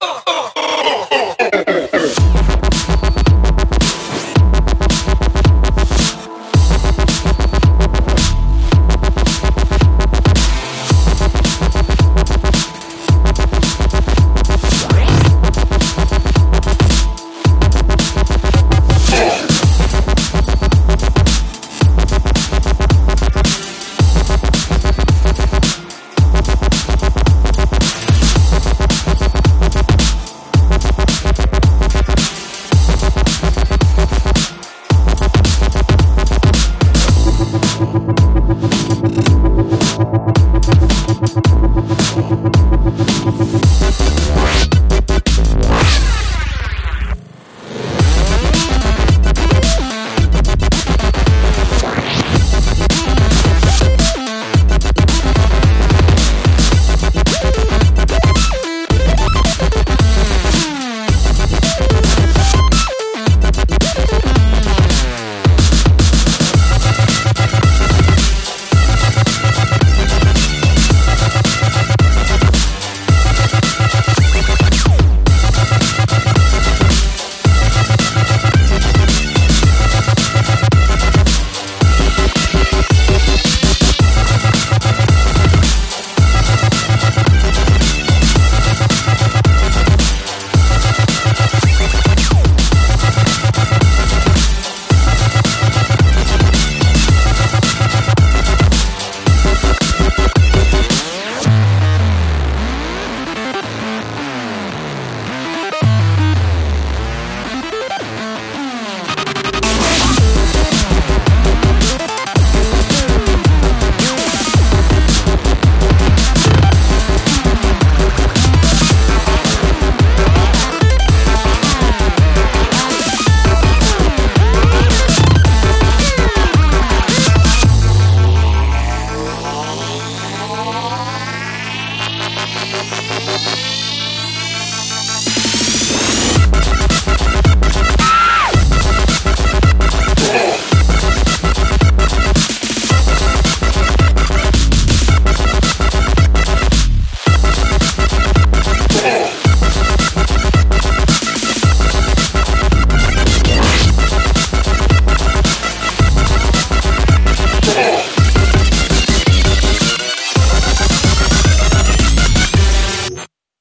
Oh, oh.